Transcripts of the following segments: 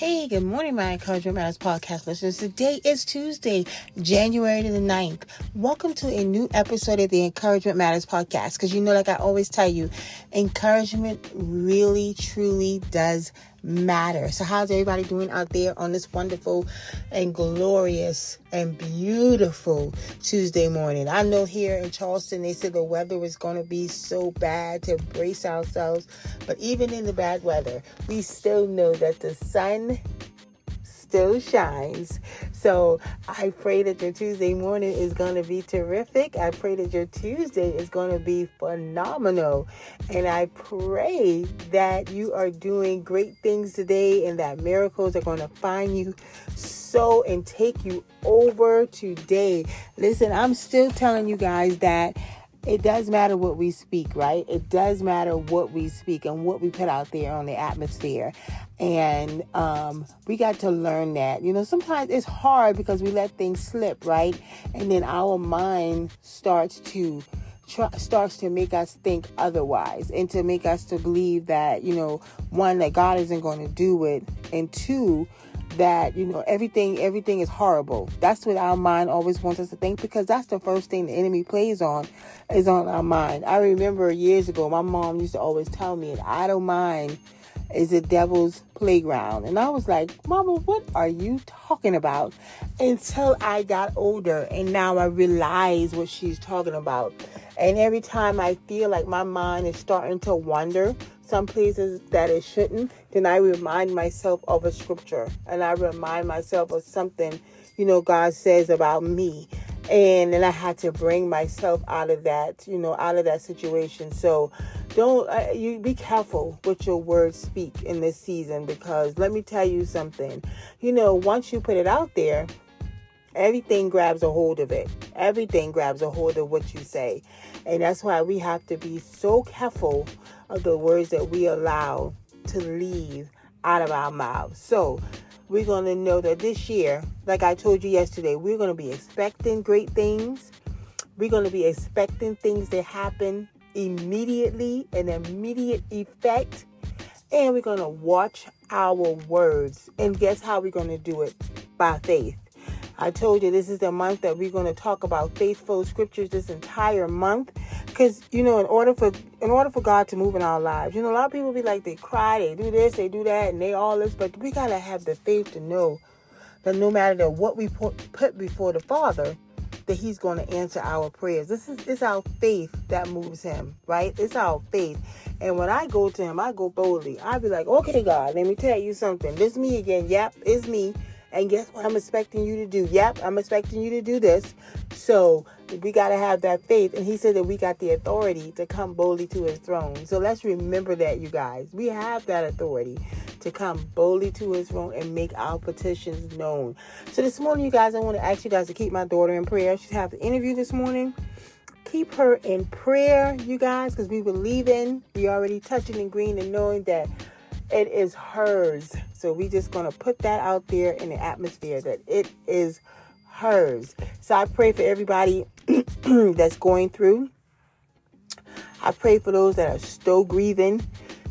Hey, good morning, my Encouragement Matters podcast listeners. Today is Tuesday, January the 9th. Welcome to a new episode of the Encouragement Matters podcast. Because you know, like I always tell you, encouragement really, truly does matter. So, how's everybody doing out there on this wonderful and glorious and beautiful Tuesday morning? I know here in Charleston, they said the weather was going to be so bad to brace ourselves, but even in the bad weather, we still know that the sun still shines. So I pray that your Tuesday morning is going to be terrific. I pray that your Tuesday is going to be phenomenal. And I pray that you are doing great things today and that miracles are going to find you so and take you over today. Listen, I'm still telling you guys that it does matter what we speak, right? It does matter what we speak and what we put out there on the atmosphere. And um, we got to learn that. You know, sometimes it's hard because we let things slip, right? And then our mind starts to starts to make us think otherwise and to make us to believe that, you know, one that God isn't going to do it, and two that you know everything everything is horrible. That's what our mind always wants us to think because that's the first thing the enemy plays on is on our mind. I remember years ago my mom used to always tell me an idle mind is the devil's playground. And i was like mama what are you talking about? Until i got older and now i realize what she's talking about. And every time i feel like my mind is starting to wander some places that it shouldn't, then I remind myself of a scripture and I remind myself of something, you know, God says about me. And then I had to bring myself out of that, you know, out of that situation. So don't, uh, you be careful what your words speak in this season because let me tell you something. You know, once you put it out there, everything grabs a hold of it. Everything grabs a hold of what you say. And that's why we have to be so careful of the words that we allow to leave out of our mouths. So we're going to know that this year, like I told you yesterday, we're going to be expecting great things. We're going to be expecting things that happen immediately, an immediate effect. And we're going to watch our words. And guess how we're going to do it? By faith. I told you this is the month that we're going to talk about faithful scriptures this entire month. Because you know in order for in order for god to move in our lives you know a lot of people be like they cry they do this they do that and they all this but we gotta have the faith to know that no matter what we put, put before the father that he's going to answer our prayers. This is it's our faith that moves him right? It's our faith. And when i go to him i go boldly. I be like okay god let me tell you something. This me again. Yep it's me and guess what I'm expecting you to do? Yep, I'm expecting you to do this. So we got to have that faith. And he said that we got the authority to come boldly to his throne. So let's remember that, you guys. We have that authority to come boldly to his throne and make our petitions known. So this morning, you guys, I want to ask you guys to keep my daughter in prayer. She's having the interview this morning. Keep her in prayer, you guys, because we believe in. We already touching and green and knowing that it is hers. So we just gonna put that out there in the atmosphere that it is hers. So I pray for everybody that's going through. I pray for those that are still grieving,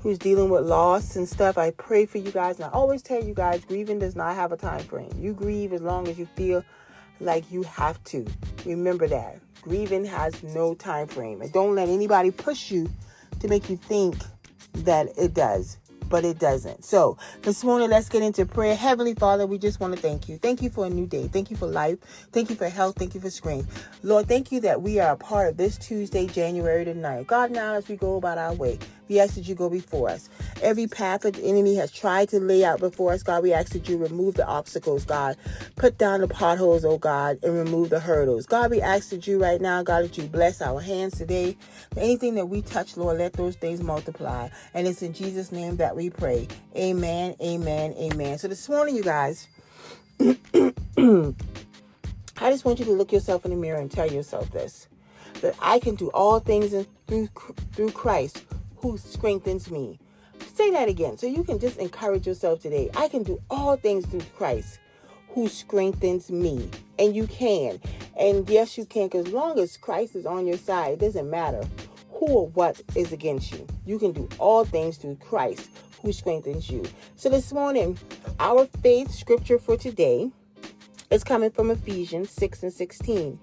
who's dealing with loss and stuff. I pray for you guys. And I always tell you guys, grieving does not have a time frame. You grieve as long as you feel like you have to. Remember that. Grieving has no time frame. And don't let anybody push you to make you think that it does but it doesn't. So this morning, let's get into prayer. Heavenly Father, we just want to thank you. Thank you for a new day. Thank you for life. Thank you for health. Thank you for strength. Lord, thank you that we are a part of this Tuesday, January 9th. God, now as we go about our way, we ask that you go before us. Every path that the enemy has tried to lay out before us, God, we ask that you remove the obstacles, God. Put down the potholes, oh God, and remove the hurdles. God, we ask that you right now, God, that you bless our hands today. Anything that we touch, Lord, let those things multiply. And it's in Jesus' name that we pray. Amen, amen, amen. So this morning, you guys, I just want you to look yourself in the mirror and tell yourself this that I can do all things through through Christ who strengthens me. Say that again so you can just encourage yourself today. I can do all things through Christ who strengthens me. And you can. And yes, you can, because as long as Christ is on your side, it doesn't matter who or what is against you. You can do all things through Christ who strengthens you. So this morning, our faith scripture for today is coming from Ephesians 6 and 16.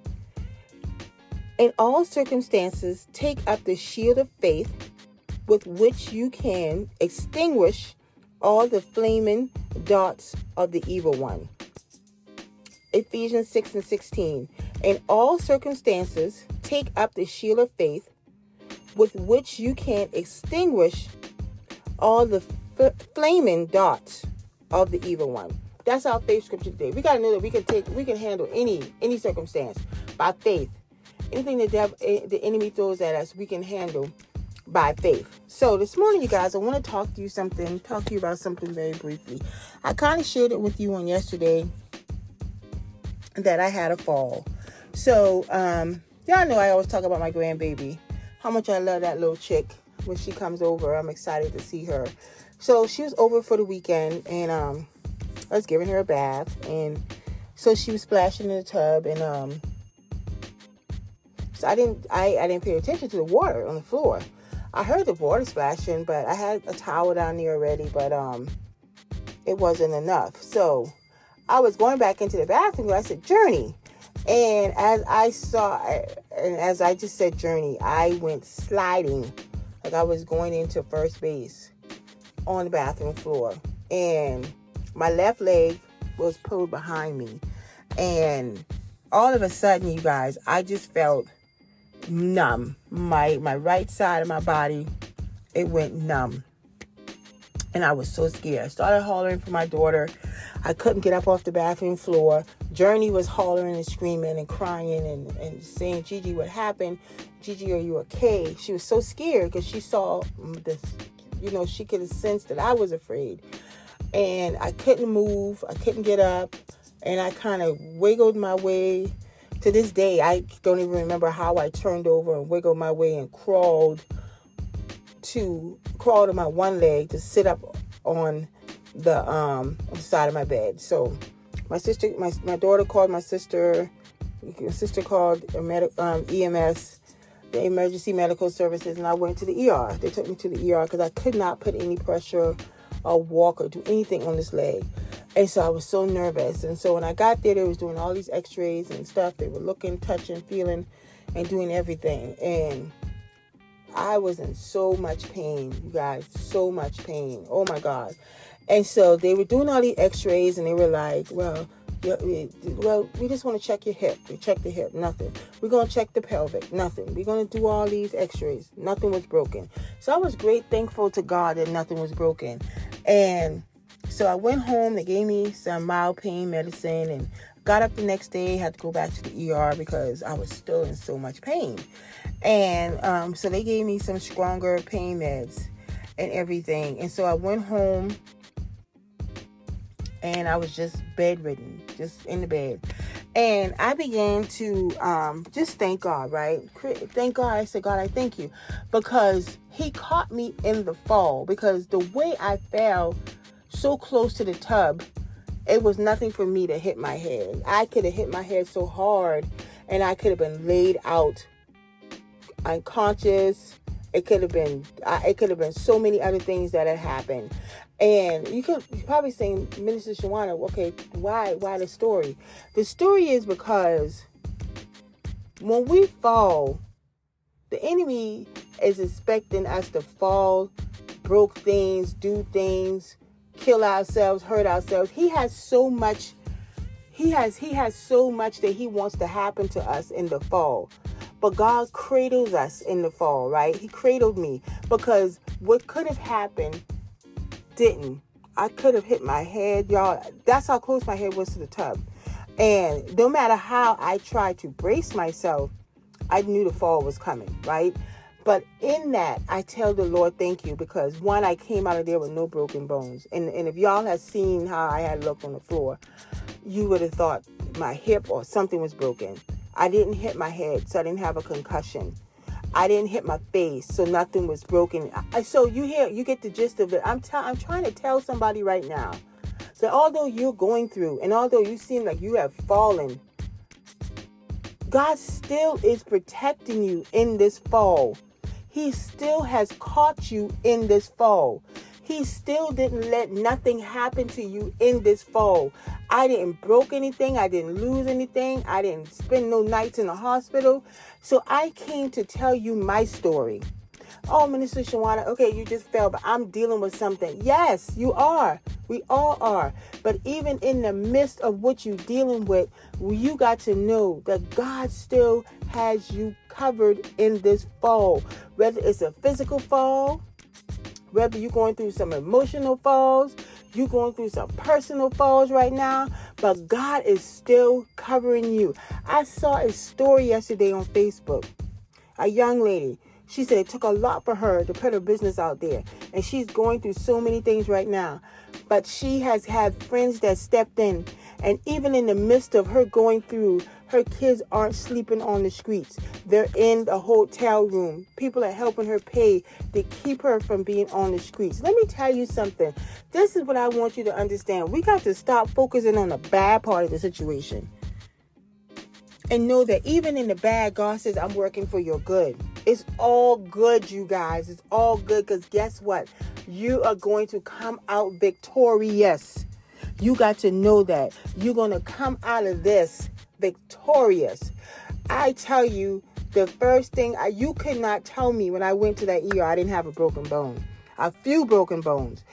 In all circumstances, take up the shield of faith with which you can extinguish all the flaming darts of the evil one. Ephesians 6 and 16. In all circumstances, take up the shield of faith with which you can extinguish all the flaming darts of the evil one. That's our faith scripture today. We got to know that we can take, we can handle any any circumstance by faith. Anything the devil, eh, the enemy throws at us, we can handle by faith. So this morning, you guys, I want to talk to you something, talk to you about something very briefly. I kind of shared it with you on yesterday that I had a fall. So um, y'all know I always talk about my grandbaby, how much I love that little chick. When she comes over, I'm excited to see her. So she was over for the weekend, and um, I was giving her a bath, and so she was splashing in the tub, and um, so I didn't I, I didn't pay attention to the water on the floor. I heard the water splashing, but I had a towel down there already, but um, it wasn't enough. So I was going back into the bathroom. I said, "Journey," and as I saw, and as I just said, "Journey," I went sliding like I was going into first base on the bathroom floor, and my left leg was pulled behind me. And all of a sudden, you guys, I just felt numb. My my right side of my body, it went numb. And I was so scared. I started hollering for my daughter. I couldn't get up off the bathroom floor. Journey was hollering and screaming and crying and, and saying, Gigi, what happened? Gigi, are you okay? She was so scared because she saw this, you know, she could have sensed that I was afraid and I couldn't move. I couldn't get up, and I kind of wiggled my way. To this day, I don't even remember how I turned over and wiggled my way and crawled to crawl to my one leg to sit up on the um on the side of my bed. So my sister, my my daughter called my sister. My sister called um, EMS, the emergency medical services, and I went to the ER. They took me to the ER because I could not put any pressure or walk or do anything on this leg. And so I was so nervous. And so when I got there, they was doing all these x-rays and stuff. They were looking, touching, feeling, and doing everything. And I was in so much pain, you guys, so much pain. Oh my God. And so they were doing all these x-rays and they were like, well, well, we just want to check your hip. We check the hip, nothing. We're going to check the pelvic, nothing. We're going to do all these x-rays. Nothing was broken. So I was great thankful to God that nothing was broken. And so I went home. They gave me some mild pain medicine and got up the next day. Had to go back to the ER because I was still in so much pain. And um, so they gave me some stronger pain meds and everything. And so I went home and I was just bedridden, just in the bed. And I began to um, just thank God, right? Thank God. I said, God, I thank you because He caught me in the fall. Because the way I fell so close to the tub, it was nothing for me to hit my head. I could have hit my head so hard and I could have been laid out unconscious. It could have been, it could have been so many other things that had happened. And you could probably say, Minister Shawana, okay, why why the story? The story is because when we fall, the enemy is expecting us to fall, broke things, do things, kill ourselves, hurt ourselves. He has so much he has he has so much that he wants to happen to us in the fall. But God cradles us in the fall, right? He cradled me because what could have happened didn't. I could have hit my head, y'all. That's how close my head was to the tub. And no matter how I tried to brace myself, I knew the fall was coming, right? But in that, I tell the Lord thank you because one, I came out of there with no broken bones. And, and if y'all had seen how I had looked on the floor, you would have thought my hip or something was broken. I didn't hit my head, so I didn't have a concussion. I didn't hit my face, so nothing was broken. I, so you hear, you get the gist of it. I'm, t- I'm trying to tell somebody right now that although you're going through, and although you seem like you have fallen, God still is protecting you in this fall. He still has caught you in this fall. He still didn't let nothing happen to you in this fall. I didn't broke anything. I didn't lose anything. I didn't spend no nights in the hospital. So I came to tell you my story. Oh, Minister Shawana, okay, you just fell, but I'm dealing with something. Yes, you are. We all are. But even in the midst of what you're dealing with, you got to know that God still has you covered in this fall. Whether it's a physical fall, whether you're going through some emotional falls, you're going through some personal falls right now, but God is still covering you. I saw a story yesterday on Facebook. A young lady, she said it took a lot for her to put her business out there. And she's going through so many things right now. But she has had friends that stepped in. And even in the midst of her going through, her kids aren't sleeping on the streets. They're in the hotel room. People are helping her pay to keep her from being on the streets. Let me tell you something. This is what I want you to understand. We got to stop focusing on the bad part of the situation. And know that even in the bad, God says, I'm working for your good. It's all good, you guys. It's all good because guess what? You are going to come out victorious. You got to know that. You're going to come out of this victorious. I tell you, the first thing I, you could not tell me when I went to that ER, I didn't have a broken bone, a few broken bones.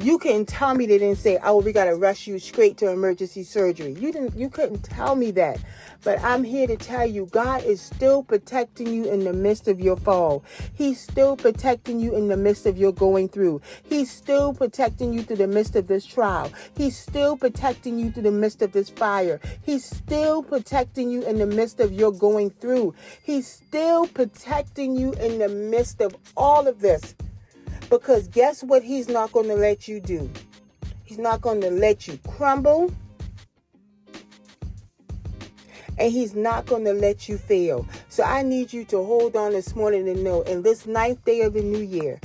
You couldn't tell me they didn't say, "Oh, we got to rush you straight to emergency surgery." You didn't. You couldn't tell me that. But I'm here to tell you, God is still protecting you in the midst of your fall. He's still protecting you in the midst of your going through. He's still protecting you through the midst of this trial. He's still protecting you through the midst of this fire. He's still protecting you in the midst of your going through. He's still protecting you in the midst of all of this. Because guess what he's not going to let you do? He's not going to let you crumble. And he's not going to let you fail. So I need you to hold on this morning and know in this ninth day of the new year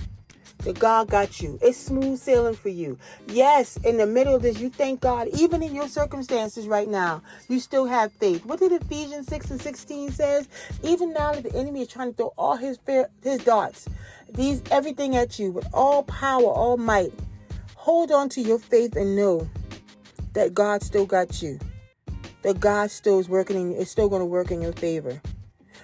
that God got you. It's smooth sailing for you. Yes, in the middle of this, you thank God, even in your circumstances right now, you still have faith. What did Ephesians 6 and 16 says? Even now that the enemy is trying to throw all his fear, his darts, these everything at you with all power, all might. Hold on to your faith and know that God still got you. That God still is working in it's still going to work in your favor.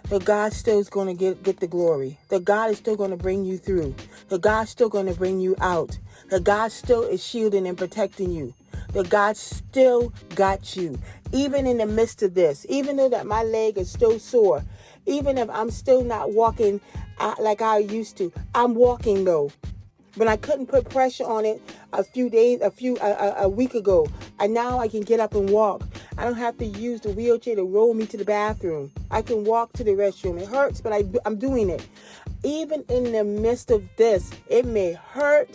That God still is going to get, get the glory. That God is still going to bring you through. That God's still going to bring you out. That God still is shielding and protecting you. That God still got you. Even in the midst of this, even though that my leg is still sore, even if I'm still not walking uh, like I used to, I'm walking though. But I couldn't put pressure on it a few days, a few a, a week ago, and now I can get up and walk. I don't have to use the wheelchair to roll me to the bathroom. I can walk to the restroom. It hurts, but I, I'm doing it. Even in the midst of this, it may hurt.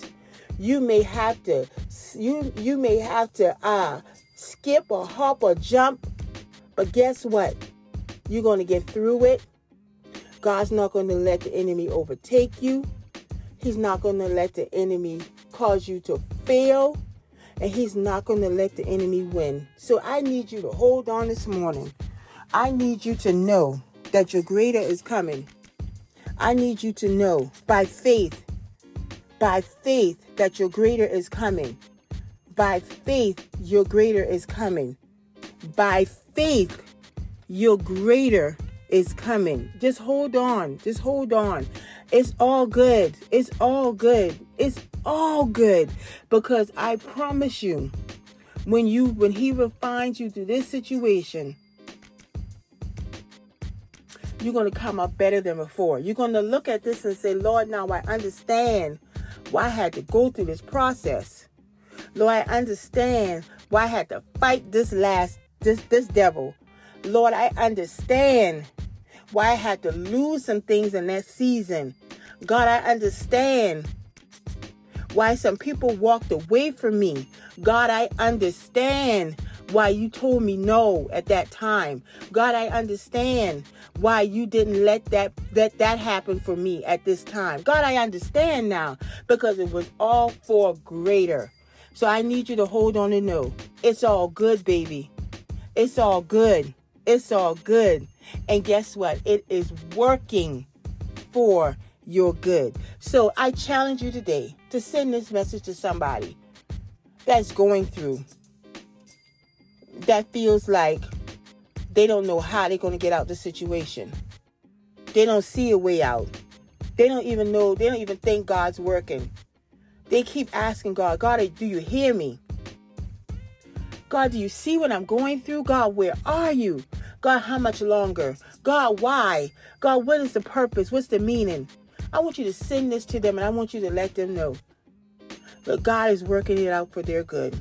You may have to you you may have to uh skip or hop or jump, but guess what? You're going to get through it. God's not going to let the enemy overtake you. He's not going to let the enemy cause you to fail. And he's not going to let the enemy win. So I need you to hold on this morning. I need you to know that your greater is coming. I need you to know by faith, by faith, that your greater is coming. By faith, your greater is coming. By faith, your greater is coming. Just hold on. Just hold on. It's all good. It's all good. It's all good because I promise you when you when he refines you through this situation you're going to come up better than before. You're going to look at this and say, "Lord, now I understand why I had to go through this process. Lord, I understand why I had to fight this last this this devil Lord, I understand why I had to lose some things in that season. God, I understand why some people walked away from me. God, I understand why you told me no at that time. God, I understand why you didn't let that that that happen for me at this time. God, I understand now because it was all for greater. So I need you to hold on and know it's all good, baby. It's all good. It's all good. And guess what? It is working for your good. So I challenge you today to send this message to somebody that's going through, that feels like they don't know how they're going to get out of the situation. They don't see a way out. They don't even know, they don't even think God's working. They keep asking God, God, do you hear me? God, do you see what I'm going through? God, where are you? God, how much longer? God, why? God, what is the purpose? What's the meaning? I want you to send this to them and I want you to let them know that God is working it out for their good.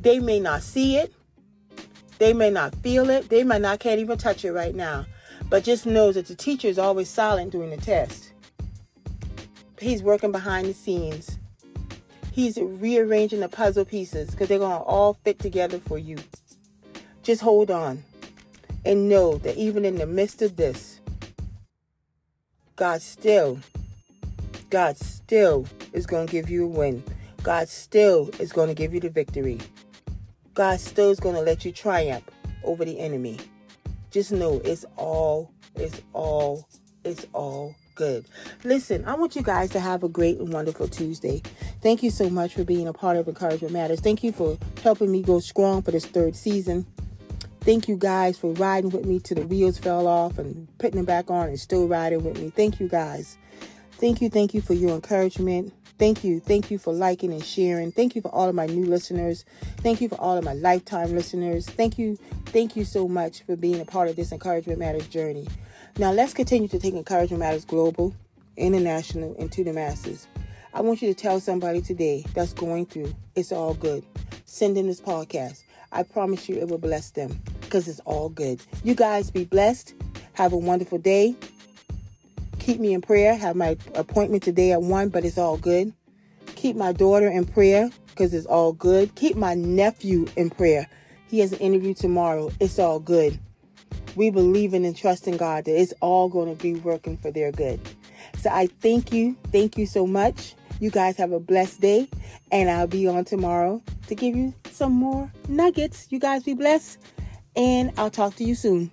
They may not see it, they may not feel it, they might not can't even touch it right now. But just know that the teacher is always silent during the test. He's working behind the scenes. He's rearranging the puzzle pieces because they're going to all fit together for you. Just hold on and know that even in the midst of this, God still, God still is going to give you a win. God still is going to give you the victory. God still is going to let you triumph over the enemy. Just know it's all, it's all, it's all good. Listen, I want you guys to have a great and wonderful Tuesday. Thank you so much for being a part of Encouragement Matters. Thank you for helping me go strong for this third season. Thank you guys for riding with me till the wheels fell off and putting them back on and still riding with me. Thank you guys. Thank you, thank you for your encouragement. Thank you, thank you for liking and sharing. Thank you for all of my new listeners. Thank you for all of my lifetime listeners. Thank you, thank you so much for being a part of this Encouragement Matters journey. Now let's continue to take Encouragement Matters global, international, and to the masses. I want you to tell somebody today that's going through, it's all good. Send them this podcast. I promise you it will bless them because it's all good. You guys be blessed. Have a wonderful day. Keep me in prayer. Have my appointment today at 1, but it's all good. Keep my daughter in prayer because it's all good. Keep my nephew in prayer. He has an interview tomorrow. It's all good we believe in and trust in God that it's all going to be working for their good. So I thank you. Thank you so much. You guys have a blessed day. And I'll be on tomorrow to give you some more nuggets. You guys be blessed. And I'll talk to you soon.